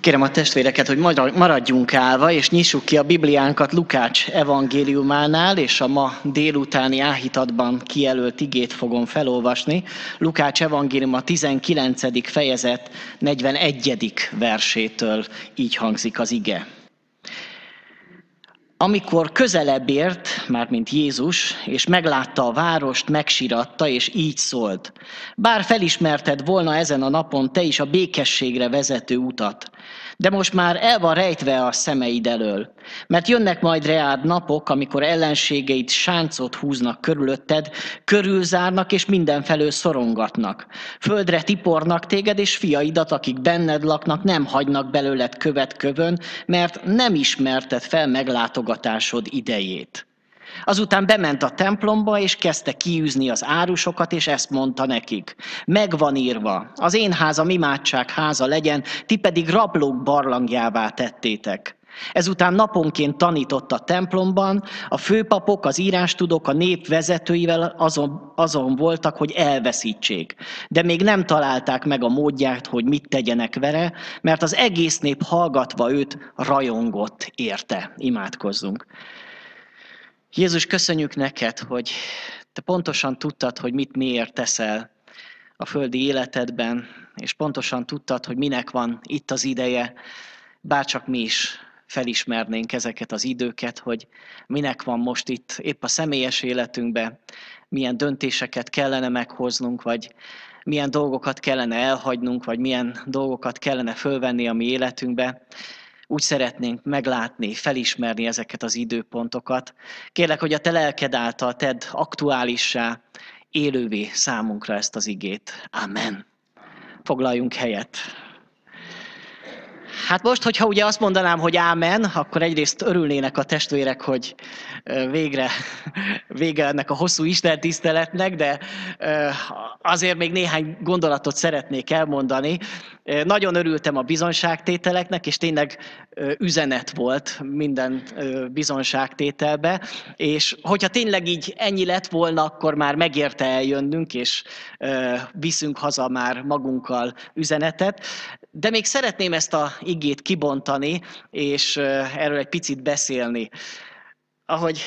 Kérem a testvéreket, hogy maradjunk állva, és nyissuk ki a Bibliánkat Lukács evangéliumánál, és a ma délutáni áhítatban kijelölt igét fogom felolvasni. Lukács evangélium a 19. fejezet 41. versétől így hangzik az ige. Amikor közelebb ért, mármint Jézus, és meglátta a várost, megsiratta, és így szólt. Bár felismerted volna ezen a napon te is a békességre vezető utat, de most már el van rejtve a szemeid elől. Mert jönnek majd reád napok, amikor ellenségeid sáncot húznak körülötted, körülzárnak és mindenfelől szorongatnak. Földre tipornak téged, és fiaidat, akik benned laknak, nem hagynak belőled követ kövön, mert nem ismerted fel meglátogatásod idejét. Azután bement a templomba, és kezdte kiűzni az árusokat, és ezt mondta nekik. Megvan írva, az én házam imádság háza legyen, ti pedig rablók barlangjává tettétek. Ezután naponként tanított a templomban, a főpapok, az írástudók, a nép vezetőivel azon, azon voltak, hogy elveszítsék. De még nem találták meg a módját, hogy mit tegyenek vele, mert az egész nép hallgatva őt rajongott érte. Imádkozzunk. Jézus, köszönjük neked, hogy te pontosan tudtad, hogy mit miért teszel a földi életedben, és pontosan tudtad, hogy minek van itt az ideje, bárcsak mi is felismernénk ezeket az időket, hogy minek van most itt épp a személyes életünkben, milyen döntéseket kellene meghoznunk, vagy milyen dolgokat kellene elhagynunk, vagy milyen dolgokat kellene fölvenni a mi életünkbe úgy szeretnénk meglátni, felismerni ezeket az időpontokat. Kérlek, hogy a te lelked által tedd aktuálissá, élővé számunkra ezt az igét. Amen. Foglaljunk helyet. Hát most, hogyha ugye azt mondanám, hogy ámen, akkor egyrészt örülnének a testvérek, hogy végre vége ennek a hosszú Isten tiszteletnek, de azért még néhány gondolatot szeretnék elmondani. Nagyon örültem a bizonságtételeknek, és tényleg üzenet volt minden bizonságtételbe, és hogyha tényleg így ennyi lett volna, akkor már megérte eljönnünk, és viszünk haza már magunkkal üzenetet. De még szeretném ezt a igét kibontani, és erről egy picit beszélni ahogy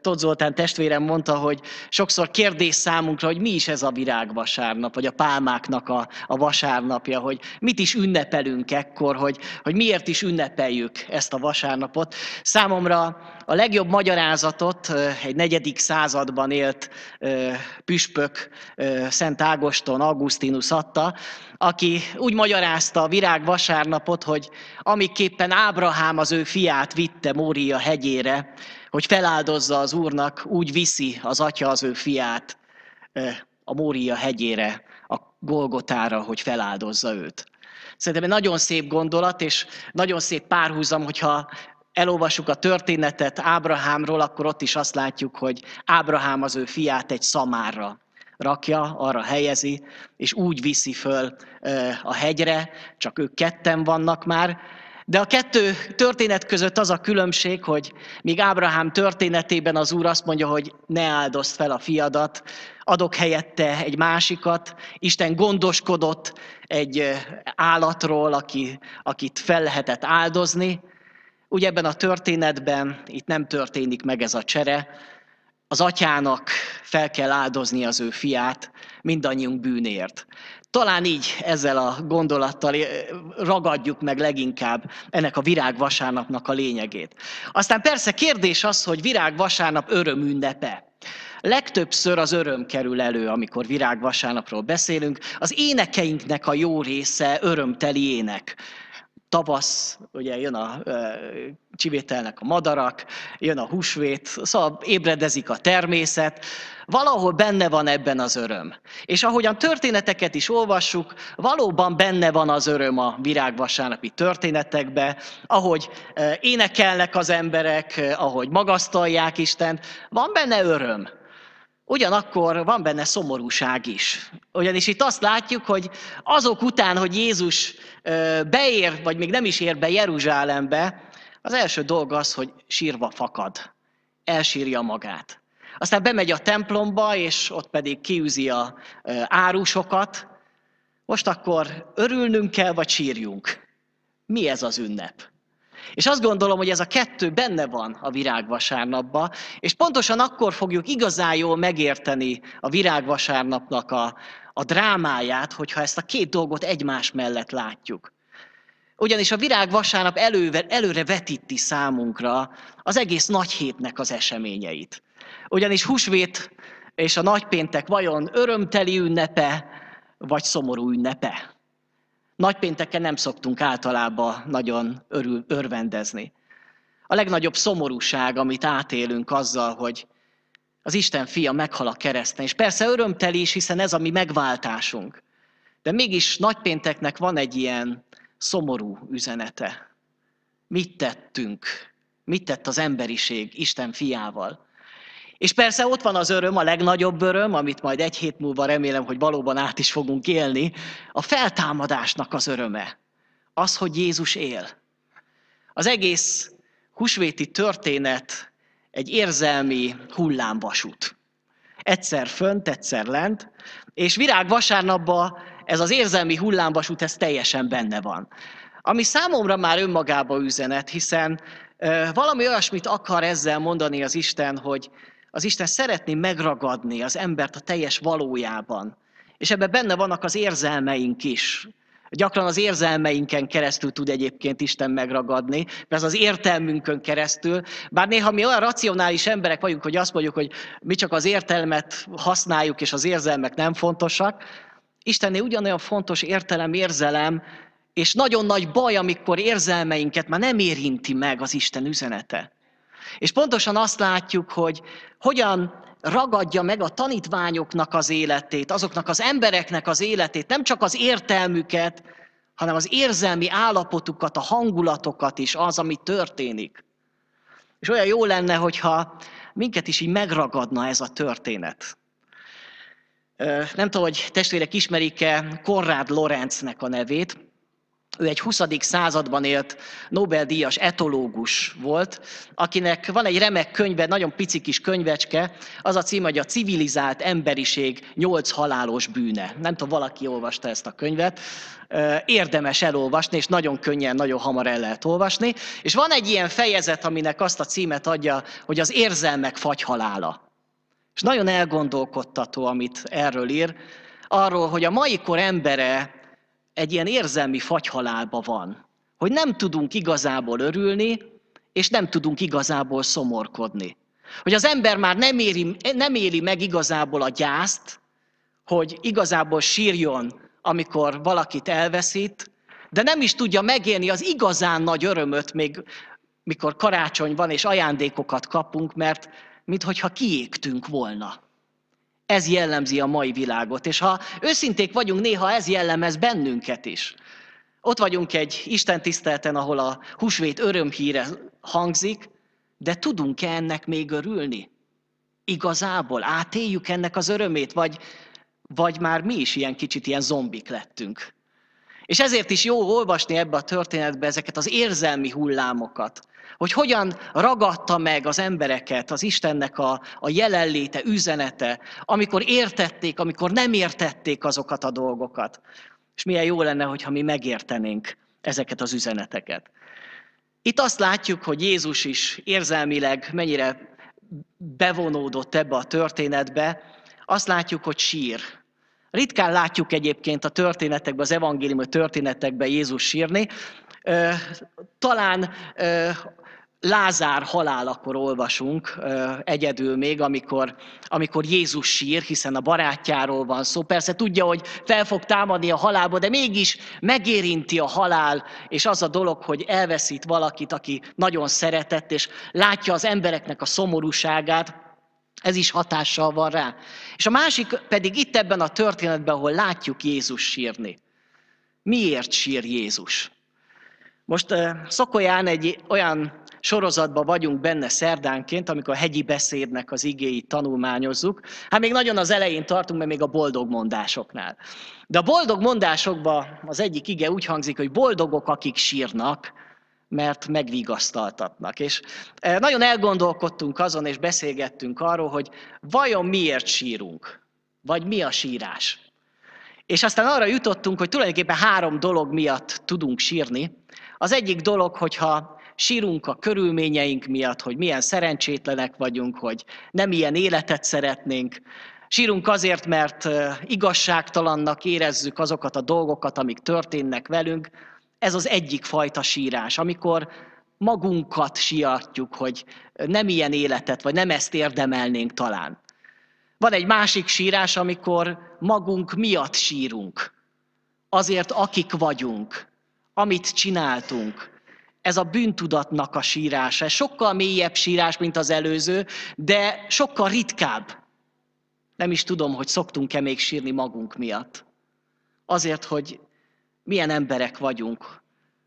Tóth Zoltán testvérem mondta, hogy sokszor kérdés számunkra, hogy mi is ez a virágvasárnap, vagy a pálmáknak a, a vasárnapja, hogy mit is ünnepelünk ekkor, hogy, hogy miért is ünnepeljük ezt a vasárnapot. Számomra a legjobb magyarázatot egy negyedik században élt püspök Szent Ágoston, Augustinus adta, aki úgy magyarázta a virág vasárnapot, hogy amiképpen Ábrahám az ő fiát vitte Mória hegyére, hogy feláldozza az Úrnak, úgy viszi az atya az ő fiát a Mória hegyére, a Golgotára, hogy feláldozza őt. Szerintem egy nagyon szép gondolat, és nagyon szép párhuzam, hogyha elolvassuk a történetet Ábrahámról, akkor ott is azt látjuk, hogy Ábrahám az ő fiát egy szamárra rakja, arra helyezi, és úgy viszi föl a hegyre, csak ők ketten vannak már, de a kettő történet között az a különbség, hogy míg Ábrahám történetében az Úr azt mondja, hogy ne áldozd fel a fiadat, adok helyette egy másikat, Isten gondoskodott egy állatról, aki, akit fel lehetett áldozni. Úgy ebben a történetben itt nem történik meg ez a csere, az atyának fel kell áldozni az ő fiát mindannyiunk bűnért. Talán így ezzel a gondolattal eh, ragadjuk meg leginkább ennek a virágvasárnapnak a lényegét. Aztán persze kérdés az, hogy virágvasárnap örömünnepe. Legtöbbször az öröm kerül elő, amikor virágvasárnapról beszélünk. Az énekeinknek a jó része örömteli ének tavasz, ugye jön a csivételnek a madarak, jön a húsvét, szóval ébredezik a természet, valahol benne van ebben az öröm. És ahogyan történeteket is olvassuk, valóban benne van az öröm a virágvasárnapi történetekbe, ahogy énekelnek az emberek, ahogy magasztalják Istent, van benne öröm. Ugyanakkor van benne szomorúság is. Ugyanis itt azt látjuk, hogy azok után, hogy Jézus beér, vagy még nem is ér be Jeruzsálembe, az első dolga az, hogy sírva fakad. Elsírja magát. Aztán bemegy a templomba, és ott pedig kiűzi a árusokat. Most akkor örülnünk kell, vagy sírjunk? Mi ez az ünnep? És azt gondolom, hogy ez a kettő benne van a virágvasárnapban, és pontosan akkor fogjuk igazán jól megérteni a virágvasárnapnak a, a drámáját, hogyha ezt a két dolgot egymás mellett látjuk. Ugyanis a virágvasárnap előre, előre vetíti számunkra az egész nagy hétnek az eseményeit. Ugyanis húsvét és a nagypéntek vajon örömteli ünnepe, vagy szomorú ünnepe? Nagypénteken nem szoktunk általában nagyon örül, örvendezni. A legnagyobb szomorúság, amit átélünk azzal, hogy az Isten fia meghal a kereszten. És persze örömteli is, hiszen ez a mi megváltásunk. De mégis nagypénteknek van egy ilyen szomorú üzenete. Mit tettünk? Mit tett az emberiség Isten fiával? És persze ott van az öröm, a legnagyobb öröm, amit majd egy hét múlva remélem, hogy valóban át is fogunk élni, a feltámadásnak az öröme. Az, hogy Jézus él. Az egész husvéti történet egy érzelmi hullámvasút. Egyszer fönt, egyszer lent, és virág vasárnapban ez az érzelmi hullámvasút, ez teljesen benne van. Ami számomra már önmagában üzenet, hiszen valami olyasmit akar ezzel mondani az Isten, hogy az Isten szeretné megragadni az embert a teljes valójában. És ebben benne vannak az érzelmeink is. Gyakran az érzelmeinken keresztül tud egyébként Isten megragadni, mert az értelmünkön keresztül. Bár néha mi olyan racionális emberek vagyunk, hogy azt mondjuk, hogy mi csak az értelmet használjuk, és az érzelmek nem fontosak. Istennél ugyanolyan fontos értelem, érzelem, és nagyon nagy baj, amikor érzelmeinket már nem érinti meg az Isten üzenete. És pontosan azt látjuk, hogy hogyan ragadja meg a tanítványoknak az életét, azoknak az embereknek az életét, nem csak az értelmüket, hanem az érzelmi állapotukat, a hangulatokat is, az, ami történik. És olyan jó lenne, hogyha minket is így megragadna ez a történet. Nem tudom, hogy testvérek ismerik-e Konrád Lorenznek a nevét. Ő egy 20. században élt Nobel-díjas etológus volt, akinek van egy remek könyve, nagyon pici kis könyvecske, az a cím, hogy a civilizált emberiség nyolc halálos bűne. Nem tudom, valaki olvasta ezt a könyvet. Érdemes elolvasni, és nagyon könnyen, nagyon hamar el lehet olvasni. És van egy ilyen fejezet, aminek azt a címet adja, hogy az érzelmek fagyhalála. És nagyon elgondolkodtató, amit erről ír, arról, hogy a mai kor embere egy ilyen érzelmi fagyhalálba van, hogy nem tudunk igazából örülni, és nem tudunk igazából szomorkodni. Hogy az ember már nem, éri, nem éli meg igazából a gyászt, hogy igazából sírjon, amikor valakit elveszít, de nem is tudja megélni az igazán nagy örömöt, még mikor karácsony van és ajándékokat kapunk, mert minthogyha kiégtünk volna. Ez jellemzi a mai világot. És ha őszinték vagyunk, néha ez jellemez bennünket is. Ott vagyunk egy Isten tisztelten, ahol a húsvét örömhíre hangzik, de tudunk-e ennek még örülni? Igazából átéljük ennek az örömét, vagy, vagy már mi is ilyen kicsit ilyen zombik lettünk? És ezért is jó olvasni ebbe a történetbe ezeket az érzelmi hullámokat, hogy hogyan ragadta meg az embereket az Istennek a, a jelenléte, üzenete, amikor értették, amikor nem értették azokat a dolgokat. És milyen jó lenne, hogyha mi megértenénk ezeket az üzeneteket. Itt azt látjuk, hogy Jézus is érzelmileg mennyire bevonódott ebbe a történetbe. Azt látjuk, hogy sír. Ritkán látjuk egyébként a történetekben, az evangéliumi történetekben Jézus sírni. Talán Lázár halálakor olvasunk egyedül még, amikor, amikor Jézus sír, hiszen a barátjáról van szó. Persze tudja, hogy fel fog támadni a halálba, de mégis megérinti a halál, és az a dolog, hogy elveszít valakit, aki nagyon szeretett, és látja az embereknek a szomorúságát, ez is hatással van rá. És a másik pedig itt ebben a történetben, ahol látjuk Jézus sírni. Miért sír Jézus? Most Szokolyán egy olyan sorozatban vagyunk benne szerdánként, amikor a hegyi beszédnek az igéit tanulmányozzuk. Hát még nagyon az elején tartunk, mert még a boldog mondásoknál. De a boldog mondásokban az egyik ige úgy hangzik, hogy boldogok, akik sírnak, mert megvigasztaltatnak. És e, nagyon elgondolkodtunk azon, és beszélgettünk arról, hogy vajon miért sírunk, vagy mi a sírás. És aztán arra jutottunk, hogy tulajdonképpen három dolog miatt tudunk sírni. Az egyik dolog, hogyha sírunk a körülményeink miatt, hogy milyen szerencsétlenek vagyunk, hogy nem ilyen életet szeretnénk. Sírunk azért, mert igazságtalannak érezzük azokat a dolgokat, amik történnek velünk. Ez az egyik fajta sírás, amikor magunkat siatjuk, hogy nem ilyen életet, vagy nem ezt érdemelnénk talán. Van egy másik sírás, amikor magunk miatt sírunk. Azért, akik vagyunk, amit csináltunk. Ez a bűntudatnak a sírása. Ez sokkal mélyebb sírás, mint az előző, de sokkal ritkább. Nem is tudom, hogy szoktunk-e még sírni magunk miatt. Azért, hogy milyen emberek vagyunk,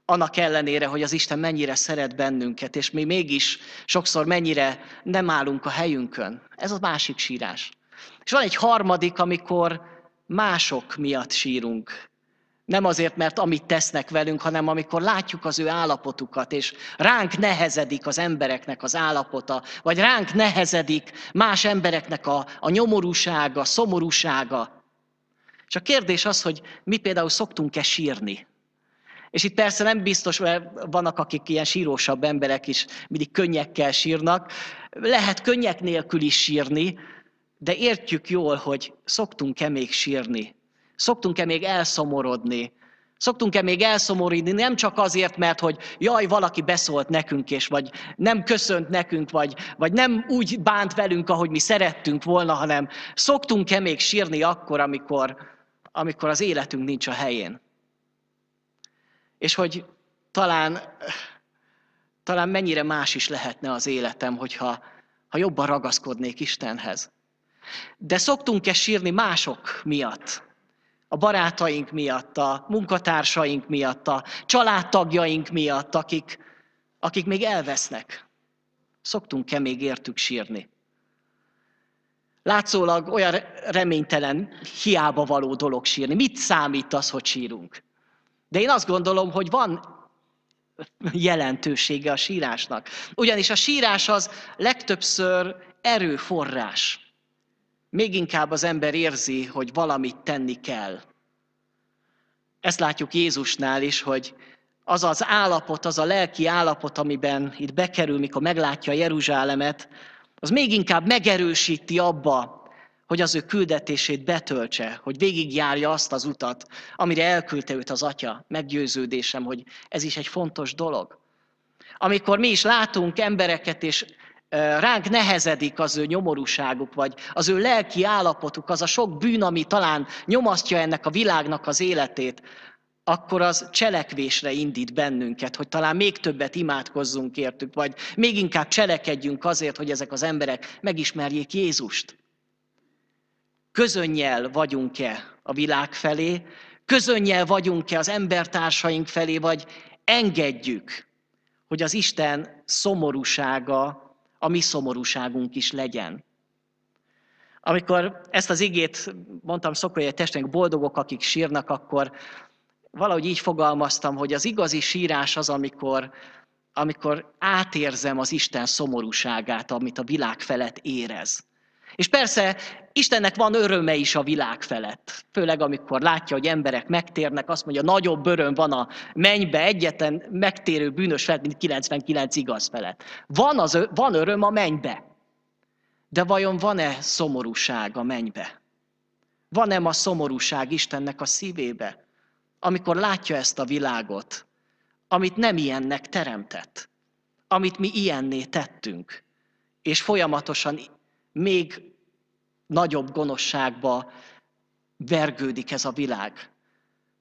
annak ellenére, hogy az Isten mennyire szeret bennünket, és mi mégis sokszor mennyire nem állunk a helyünkön. Ez a másik sírás. És van egy harmadik, amikor mások miatt sírunk. Nem azért, mert amit tesznek velünk, hanem amikor látjuk az ő állapotukat, és ránk nehezedik az embereknek az állapota, vagy ránk nehezedik más embereknek a, a nyomorúsága, szomorúsága. És a kérdés az, hogy mi például szoktunk-e sírni. És itt persze nem biztos, mert vannak, akik ilyen sírósabb emberek is mindig könnyekkel sírnak. Lehet könnyek nélkül is sírni, de értjük jól, hogy szoktunk-e még sírni, szoktunk-e még elszomorodni, Szoktunk-e még elszomorodni, nem csak azért, mert hogy jaj, valaki beszólt nekünk, és vagy nem köszönt nekünk, vagy, vagy nem úgy bánt velünk, ahogy mi szerettünk volna, hanem szoktunk-e még sírni akkor, amikor, amikor az életünk nincs a helyén. És hogy talán, talán mennyire más is lehetne az életem, hogyha ha jobban ragaszkodnék Istenhez. De szoktunk-e sírni mások miatt? A barátaink miatt, a munkatársaink miatt, a családtagjaink miatt, akik, akik még elvesznek. Szoktunk-e még értük sírni? Látszólag olyan reménytelen, hiába való dolog sírni. Mit számít az, hogy sírunk? De én azt gondolom, hogy van jelentősége a sírásnak. Ugyanis a sírás az legtöbbször erőforrás még inkább az ember érzi, hogy valamit tenni kell. Ezt látjuk Jézusnál is, hogy az az állapot, az a lelki állapot, amiben itt bekerül, mikor meglátja Jeruzsálemet, az még inkább megerősíti abba, hogy az ő küldetését betöltse, hogy végigjárja azt az utat, amire elküldte őt az atya. Meggyőződésem, hogy ez is egy fontos dolog. Amikor mi is látunk embereket, és ránk nehezedik az ő nyomorúságuk, vagy az ő lelki állapotuk, az a sok bűn, ami talán nyomasztja ennek a világnak az életét, akkor az cselekvésre indít bennünket, hogy talán még többet imádkozzunk értük, vagy még inkább cselekedjünk azért, hogy ezek az emberek megismerjék Jézust. Közönnyel vagyunk-e a világ felé, közönnyel vagyunk-e az embertársaink felé, vagy engedjük, hogy az Isten szomorúsága a mi szomorúságunk is legyen. Amikor ezt az igét mondtam Szokolya testnek, boldogok, akik sírnak, akkor valahogy így fogalmaztam, hogy az igazi sírás az, amikor, amikor átérzem az Isten szomorúságát, amit a világ felett érez. És persze Istennek van öröme is a világ felett. Főleg amikor látja, hogy emberek megtérnek, azt mondja, nagyobb öröm van a mennybe egyetlen megtérő bűnös felett, mint 99 igaz felett. Van, az, van öröm a mennybe. De vajon van-e szomorúság a mennybe? Van-e a szomorúság Istennek a szívébe, amikor látja ezt a világot, amit nem ilyennek teremtett, amit mi ilyenné tettünk, és folyamatosan még nagyobb gonoszságba vergődik ez a világ.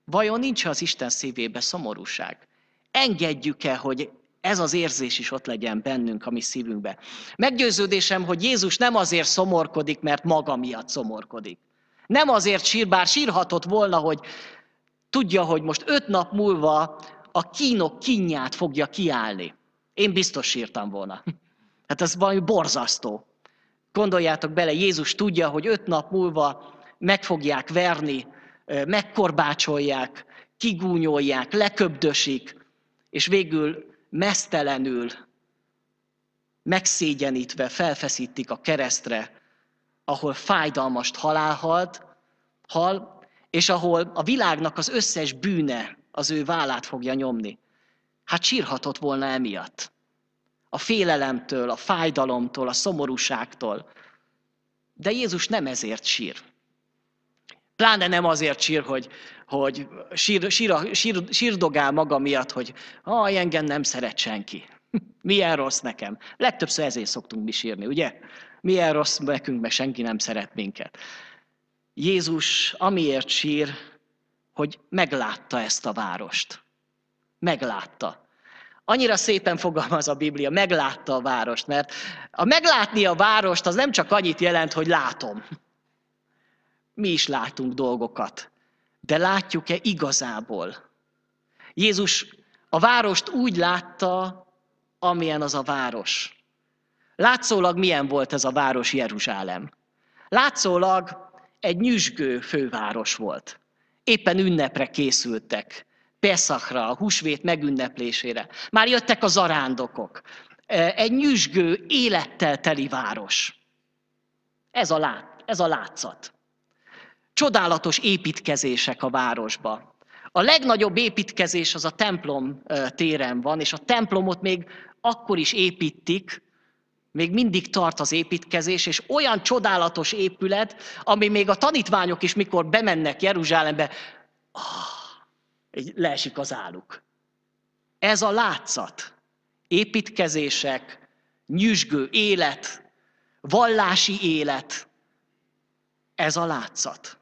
Vajon nincs az Isten szívébe szomorúság? Engedjük-e, hogy ez az érzés is ott legyen bennünk, a mi szívünkbe. Meggyőződésem, hogy Jézus nem azért szomorkodik, mert maga miatt szomorkodik. Nem azért sír, bár sírhatott volna, hogy tudja, hogy most öt nap múlva a kínok kinyát fogja kiállni. Én biztos sírtam volna. Hát ez valami borzasztó. Gondoljátok bele, Jézus tudja, hogy öt nap múlva meg fogják verni, megkorbácsolják, kigúnyolják, leköbdösik, és végül mesztelenül, megszégyenítve felfeszítik a keresztre, ahol fájdalmast halál halt, hal, és ahol a világnak az összes bűne az ő vállát fogja nyomni. Hát sírhatott volna emiatt. A félelemtől, a fájdalomtól, a szomorúságtól. De Jézus nem ezért sír. Pláne nem azért sír, hogy, hogy sír, sír, sír, sírdogál maga miatt, hogy ah, engem nem szeret senki. Milyen rossz nekem. Legtöbbször ezért szoktunk mi sírni, ugye? Milyen rossz nekünk, mert senki nem szeret minket. Jézus amiért sír, hogy meglátta ezt a várost. Meglátta. Annyira szépen fogalmaz a Biblia, meglátta a várost, mert a meglátni a várost az nem csak annyit jelent, hogy látom. Mi is látunk dolgokat, de látjuk-e igazából? Jézus a várost úgy látta, amilyen az a város. Látszólag milyen volt ez a város Jeruzsálem? Látszólag egy nyüzsgő főváros volt. Éppen ünnepre készültek. Peszachra, a húsvét megünneplésére. Már jöttek a zarándokok. E, egy nyüzsgő, élettel teli város. Ez a, lát, ez a látszat. Csodálatos építkezések a városba. A legnagyobb építkezés az a templom téren van, és a templomot még akkor is építik, még mindig tart az építkezés, és olyan csodálatos épület, ami még a tanítványok is, mikor bemennek Jeruzsálembe, ah, leesik az álluk. Ez a látszat. Építkezések, nyüzsgő élet, vallási élet. Ez a látszat.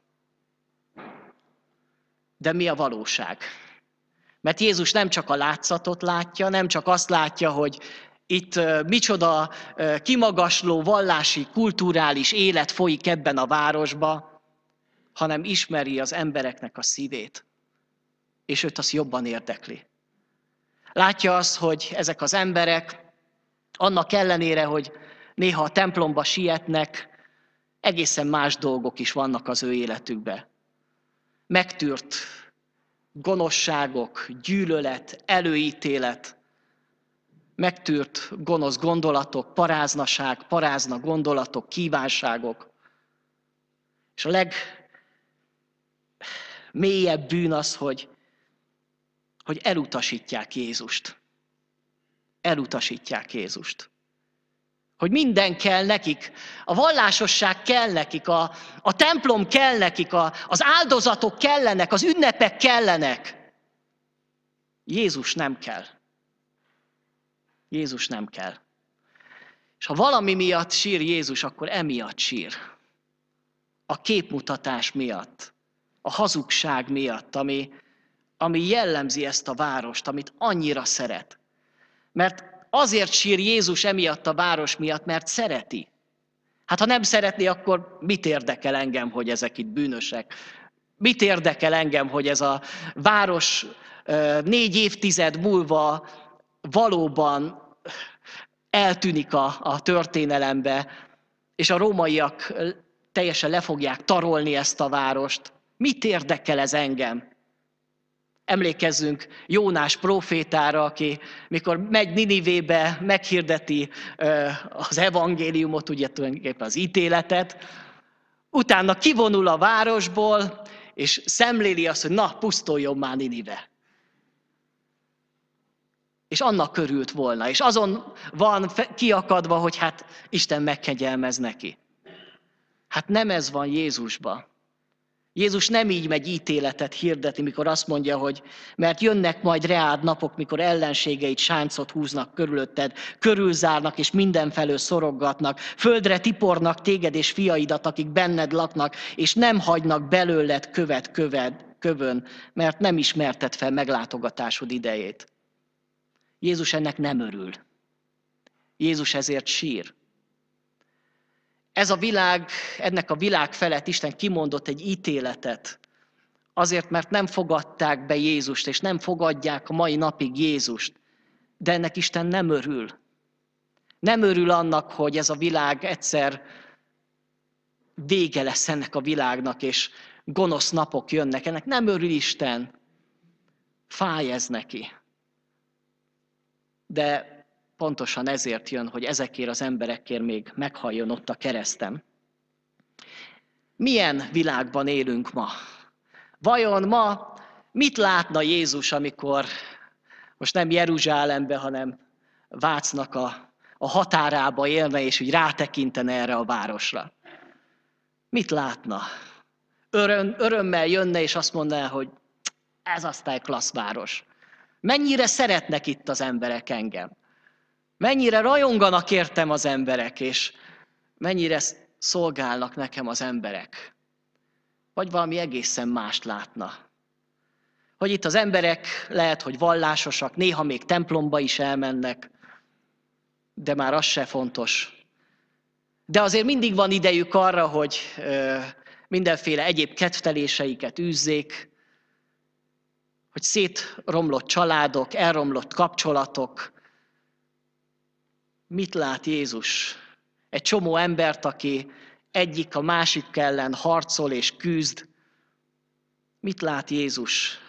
De mi a valóság? Mert Jézus nem csak a látszatot látja, nem csak azt látja, hogy itt micsoda kimagasló vallási, kulturális élet folyik ebben a városba, hanem ismeri az embereknek a szívét, és őt az jobban érdekli. Látja azt, hogy ezek az emberek, annak ellenére, hogy néha a templomba sietnek, egészen más dolgok is vannak az ő életükben. Megtűrt gonoszságok, gyűlölet, előítélet, megtűrt gonosz gondolatok, paráznaság, parázna gondolatok, kívánságok. És a legmélyebb bűn az, hogy, hogy elutasítják Jézust. Elutasítják Jézust. Hogy minden kell nekik, a vallásosság kell nekik, a, a templom kell nekik, a, az áldozatok kellenek, az ünnepek kellenek. Jézus nem kell. Jézus nem kell. És ha valami miatt sír Jézus, akkor emiatt sír. A képmutatás miatt, a hazugság miatt, ami, ami jellemzi ezt a várost, amit annyira szeret. Mert azért sír Jézus emiatt a város miatt, mert szereti. Hát ha nem szeretné, akkor mit érdekel engem, hogy ezek itt bűnösek? Mit érdekel engem, hogy ez a város négy évtized múlva valóban eltűnik a, a történelembe, és a rómaiak teljesen le fogják tarolni ezt a várost. Mit érdekel ez engem? Emlékezzünk Jónás profétára, aki mikor megy Ninivébe, meghirdeti az evangéliumot, ugye tulajdonképpen az ítéletet, utána kivonul a városból, és szemléli azt, hogy na, pusztuljon már Ninive és annak körült volna, és azon van kiakadva, hogy hát Isten megkegyelmez neki. Hát nem ez van Jézusba. Jézus nem így megy ítéletet hirdeti, mikor azt mondja, hogy mert jönnek majd reád napok, mikor ellenségeit sáncot húznak körülötted, körülzárnak és mindenfelől szoroggatnak, földre tipornak téged és fiaidat, akik benned laknak, és nem hagynak belőled követ köved, kövön, mert nem ismerted fel meglátogatásod idejét. Jézus ennek nem örül. Jézus ezért sír. Ez a világ, ennek a világ felett Isten kimondott egy ítéletet, azért, mert nem fogadták be Jézust, és nem fogadják a mai napig Jézust. De ennek Isten nem örül. Nem örül annak, hogy ez a világ egyszer vége lesz ennek a világnak, és gonosz napok jönnek. Ennek nem örül Isten. Fáj ez neki de pontosan ezért jön, hogy ezekért az emberekért még meghalljon ott a keresztem. Milyen világban élünk ma? Vajon ma mit látna Jézus, amikor most nem Jeruzsálembe, hanem Vácnak a, a határába élne, és úgy rátekintene erre a városra? Mit látna? Öröm, örömmel jönne, és azt mondaná, hogy ez aztán klassz város. Mennyire szeretnek itt az emberek engem. Mennyire rajonganak értem az emberek, és mennyire szolgálnak nekem az emberek. Vagy valami egészen mást látna. Hogy itt az emberek lehet, hogy vallásosak, néha még templomba is elmennek, de már az se fontos. De azért mindig van idejük arra, hogy mindenféle egyéb kedvteléseiket űzzék, hogy szétromlott családok, elromlott kapcsolatok. Mit lát Jézus? Egy csomó embert, aki egyik a másik ellen harcol és küzd. Mit lát Jézus?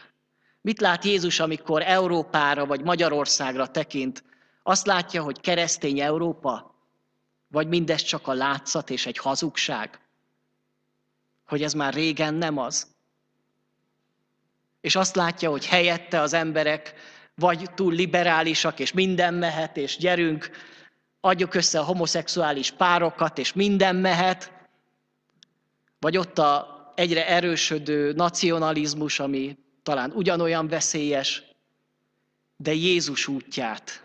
Mit lát Jézus, amikor Európára vagy Magyarországra tekint? Azt látja, hogy keresztény Európa? Vagy mindez csak a látszat és egy hazugság? Hogy ez már régen nem az? És azt látja, hogy helyette az emberek vagy túl liberálisak, és minden mehet, és gyerünk, adjuk össze a homoszexuális párokat, és minden mehet, vagy ott a egyre erősödő nacionalizmus, ami talán ugyanolyan veszélyes, de Jézus útját,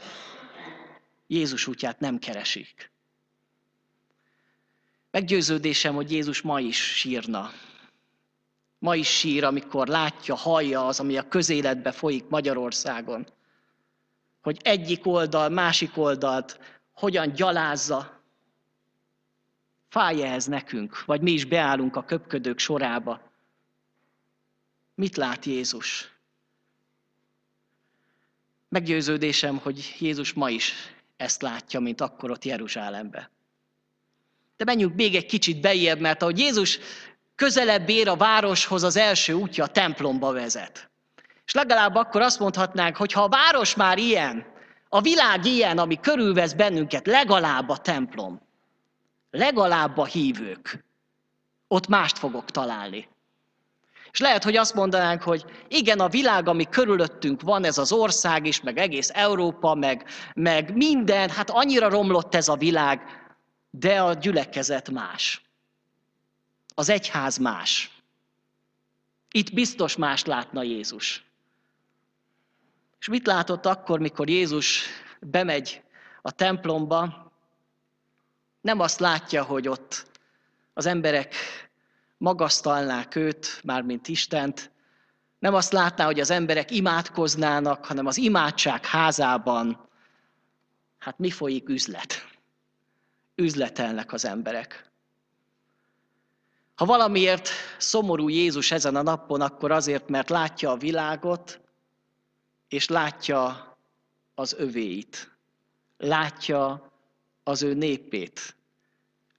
Jézus útját nem keresik. Meggyőződésem, hogy Jézus ma is sírna. Ma is sír, amikor látja, hallja az, ami a közéletbe folyik Magyarországon. Hogy egyik oldal, másik oldalt hogyan gyalázza. Fáj ez nekünk, vagy mi is beállunk a köpködők sorába. Mit lát Jézus? Meggyőződésem, hogy Jézus ma is ezt látja, mint akkor ott Jeruzsálembe. De menjünk még egy kicsit bejebb, mert ahogy Jézus közelebb ér a városhoz, az első útja a templomba vezet. És legalább akkor azt mondhatnánk, hogy ha a város már ilyen, a világ ilyen, ami körülvesz bennünket, legalább a templom, legalább a hívők, ott mást fogok találni. És lehet, hogy azt mondanánk, hogy igen, a világ, ami körülöttünk van, ez az ország is, meg egész Európa, meg, meg minden, hát annyira romlott ez a világ, de a gyülekezet más. Az egyház más. Itt biztos más látna Jézus. És mit látott akkor, mikor Jézus bemegy a templomba? Nem azt látja, hogy ott az emberek magasztalnák őt, mármint Istent, nem azt látná, hogy az emberek imádkoznának, hanem az imádság házában, hát mi folyik üzlet? Üzletelnek az emberek. Ha valamiért szomorú Jézus ezen a napon, akkor azért, mert látja a világot, és látja az övéit. Látja az ő népét.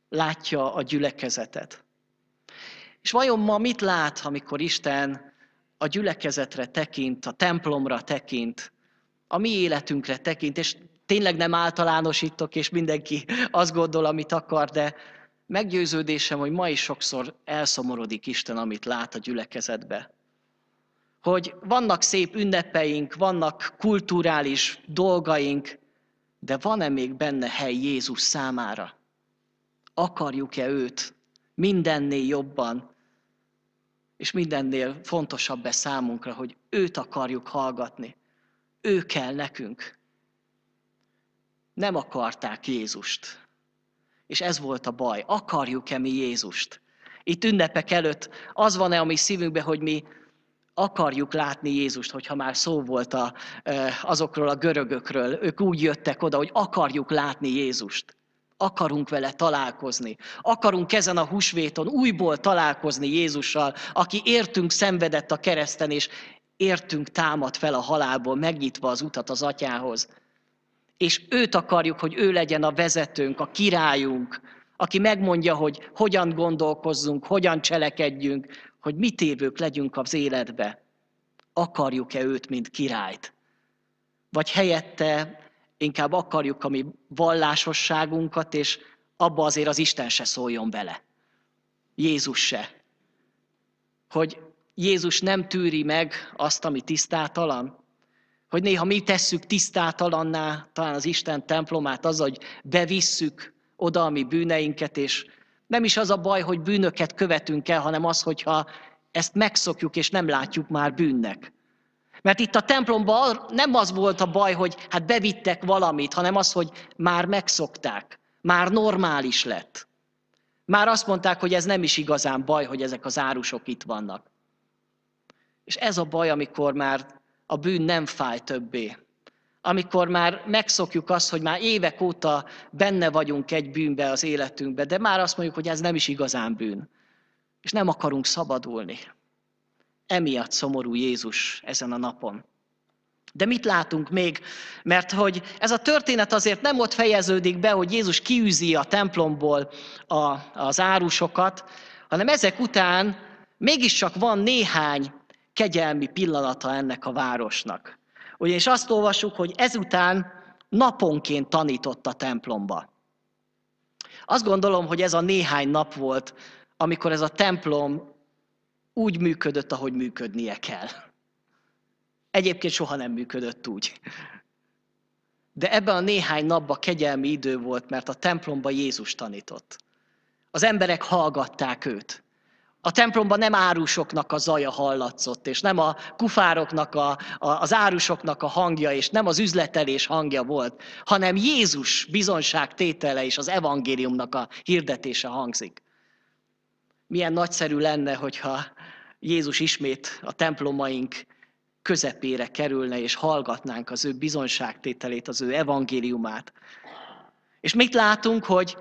Látja a gyülekezetet. És vajon ma mit lát, amikor Isten a gyülekezetre tekint, a templomra tekint, a mi életünkre tekint, és tényleg nem általánosítok, és mindenki azt gondol, amit akar, de meggyőződésem, hogy ma is sokszor elszomorodik Isten, amit lát a gyülekezetbe. Hogy vannak szép ünnepeink, vannak kulturális dolgaink, de van-e még benne hely Jézus számára? Akarjuk-e őt mindennél jobban, és mindennél fontosabb-e számunkra, hogy őt akarjuk hallgatni. Ő kell nekünk. Nem akarták Jézust. És ez volt a baj. Akarjuk-e mi Jézust? Itt ünnepek előtt az van-e a mi szívünkben, hogy mi akarjuk látni Jézust, hogyha már szó volt a, azokról a görögökről. Ők úgy jöttek oda, hogy akarjuk látni Jézust. Akarunk vele találkozni. Akarunk ezen a húsvéton újból találkozni Jézussal, aki értünk szenvedett a kereszten, és értünk támad fel a halálból, megnyitva az utat az atyához. És őt akarjuk, hogy ő legyen a vezetőnk, a királyunk, aki megmondja, hogy hogyan gondolkozzunk, hogyan cselekedjünk, hogy mit évők legyünk az életbe. Akarjuk-e őt, mint királyt? Vagy helyette inkább akarjuk a mi vallásosságunkat, és abba azért az Isten se szóljon bele. Jézus se. Hogy Jézus nem tűri meg azt, ami tisztátalan? Hogy néha mi tesszük tisztátalanná talán az Isten templomát az, hogy bevisszük oda a mi bűneinket, és nem is az a baj, hogy bűnöket követünk el, hanem az, hogyha ezt megszokjuk, és nem látjuk már bűnnek. Mert itt a templomban nem az volt a baj, hogy hát bevittek valamit, hanem az, hogy már megszokták, már normális lett. Már azt mondták, hogy ez nem is igazán baj, hogy ezek az árusok itt vannak. És ez a baj, amikor már a bűn nem fáj többé. Amikor már megszokjuk azt, hogy már évek óta benne vagyunk egy bűnbe az életünkbe, de már azt mondjuk, hogy ez nem is igazán bűn. És nem akarunk szabadulni. Emiatt szomorú Jézus ezen a napon. De mit látunk még? Mert hogy ez a történet azért nem ott fejeződik be, hogy Jézus kiűzi a templomból a, az árusokat, hanem ezek után mégiscsak van néhány kegyelmi pillanata ennek a városnak. Ugyanis azt olvasjuk, hogy ezután naponként tanított a templomba. Azt gondolom, hogy ez a néhány nap volt, amikor ez a templom úgy működött, ahogy működnie kell. Egyébként soha nem működött úgy. De ebben a néhány napban kegyelmi idő volt, mert a templomba Jézus tanított. Az emberek hallgatták őt. A templomban nem árusoknak a zaja hallatszott, és nem a kufároknak, a, a, az árusoknak a hangja, és nem az üzletelés hangja volt, hanem Jézus bizonság tétele és az evangéliumnak a hirdetése hangzik. Milyen nagyszerű lenne, hogyha Jézus ismét a templomaink közepére kerülne, és hallgatnánk az ő bizonságtételét, az ő evangéliumát. És mit látunk, hogy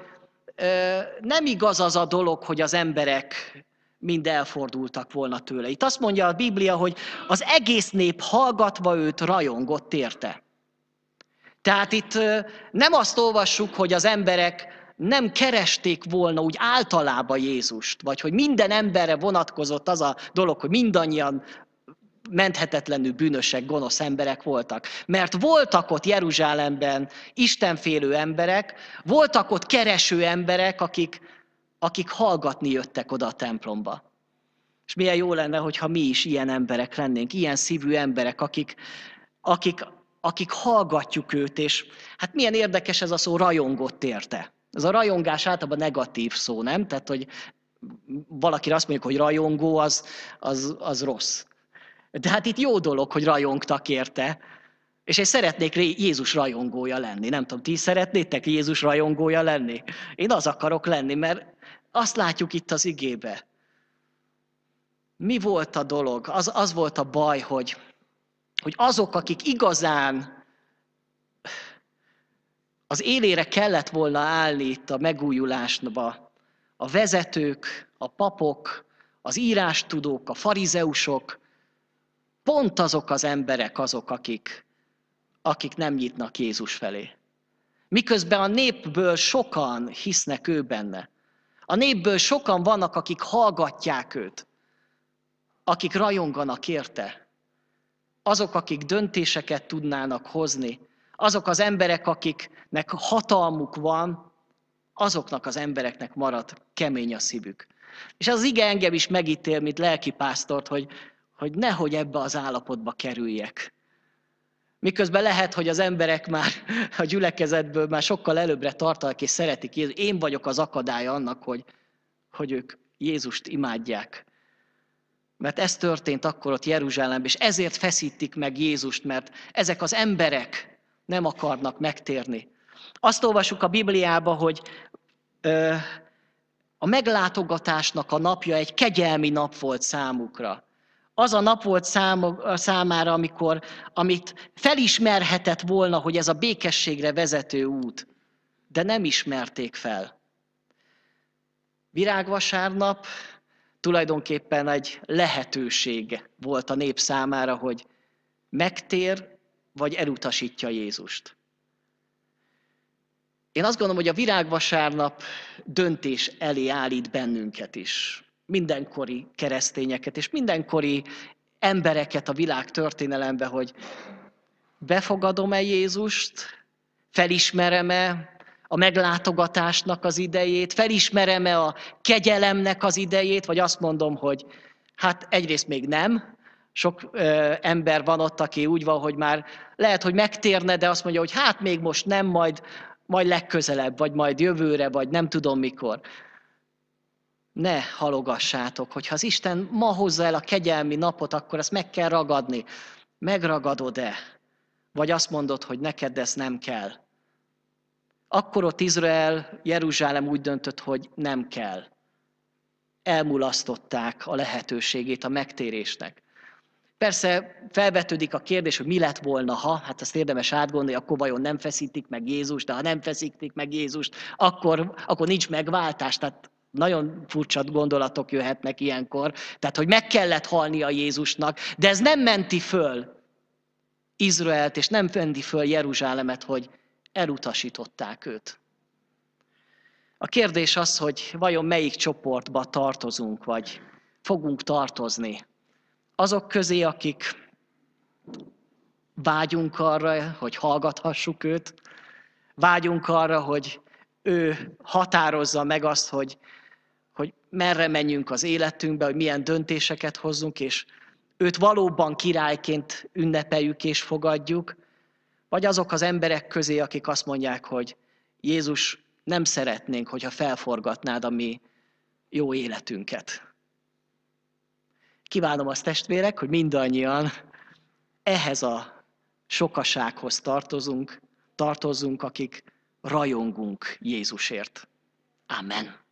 nem igaz az a dolog, hogy az emberek mind elfordultak volna tőle. Itt azt mondja a Biblia, hogy az egész nép hallgatva őt rajongott érte. Tehát itt nem azt olvassuk, hogy az emberek nem keresték volna úgy általában Jézust, vagy hogy minden emberre vonatkozott az a dolog, hogy mindannyian menthetetlenül bűnösek, gonosz emberek voltak. Mert voltak ott Jeruzsálemben istenfélő emberek, voltak ott kereső emberek, akik, akik hallgatni jöttek oda a templomba. És milyen jó lenne, hogyha mi is ilyen emberek lennénk, ilyen szívű emberek, akik, akik, akik hallgatjuk őt, és hát milyen érdekes ez a szó, rajongott érte. Ez a rajongás általában negatív szó, nem? Tehát, hogy valaki azt mondjuk, hogy rajongó, az, az, az rossz. De hát itt jó dolog, hogy rajongtak érte, és én szeretnék Jézus rajongója lenni. Nem tudom, ti szeretnétek Jézus rajongója lenni? Én az akarok lenni, mert azt látjuk itt az igébe. Mi volt a dolog? Az, az volt a baj, hogy, hogy azok, akik igazán az élére kellett volna állni itt a megújulásba, a vezetők, a papok, az írástudók, a farizeusok, pont azok az emberek azok, akik, akik nem nyitnak Jézus felé. Miközben a népből sokan hisznek ő benne. A népből sokan vannak, akik hallgatják őt, akik rajonganak érte. Azok, akik döntéseket tudnának hozni, azok az emberek, akiknek hatalmuk van, azoknak az embereknek marad kemény a szívük. És az ige engem is megítél, mint lelkipásztort, hogy, hogy nehogy ebbe az állapotba kerüljek. Miközben lehet, hogy az emberek már a gyülekezetből már sokkal előbbre tartanak és szeretik Jézus. Én vagyok az akadály annak, hogy, hogy ők Jézust imádják. Mert ez történt akkor ott Jeruzsálemben, és ezért feszítik meg Jézust, mert ezek az emberek nem akarnak megtérni. Azt olvasjuk a Bibliába, hogy ö, a meglátogatásnak a napja egy kegyelmi nap volt számukra az a nap volt számára, amikor, amit felismerhetett volna, hogy ez a békességre vezető út, de nem ismerték fel. Virágvasárnap tulajdonképpen egy lehetőség volt a nép számára, hogy megtér, vagy elutasítja Jézust. Én azt gondolom, hogy a virágvasárnap döntés elé állít bennünket is mindenkori keresztényeket és mindenkori embereket a világ történelembe, hogy befogadom-e Jézust, felismerem-e a meglátogatásnak az idejét, felismerem-e a kegyelemnek az idejét, vagy azt mondom, hogy Hát egyrészt még nem, sok ö, ember van ott, aki úgy van, hogy már lehet, hogy megtérne, de azt mondja, hogy hát még most nem, majd, majd legközelebb, vagy majd jövőre, vagy nem tudom mikor. Ne halogassátok, hogyha az Isten ma hozza el a kegyelmi napot, akkor ezt meg kell ragadni. Megragadod-e? Vagy azt mondod, hogy neked ez nem kell? Akkor ott Izrael, Jeruzsálem úgy döntött, hogy nem kell. Elmulasztották a lehetőségét a megtérésnek. Persze felvetődik a kérdés, hogy mi lett volna, ha, hát ezt érdemes átgondolni, akkor vajon nem feszítik meg Jézust, de ha nem feszítik meg Jézust, akkor, akkor nincs megváltás. Tehát nagyon furcsa gondolatok jöhetnek ilyenkor. Tehát, hogy meg kellett halni a Jézusnak, de ez nem menti föl Izraelt, és nem menti föl Jeruzsálemet, hogy elutasították őt. A kérdés az, hogy vajon melyik csoportba tartozunk, vagy fogunk tartozni azok közé, akik vágyunk arra, hogy hallgathassuk őt, vágyunk arra, hogy ő határozza meg azt, hogy, merre menjünk az életünkbe, hogy milyen döntéseket hozzunk, és őt valóban királyként ünnepeljük és fogadjuk, vagy azok az emberek közé, akik azt mondják, hogy Jézus nem szeretnénk, hogyha felforgatnád a mi jó életünket. Kívánom azt testvérek, hogy mindannyian ehhez a sokasághoz tartozunk, tartozunk, akik rajongunk Jézusért. Amen.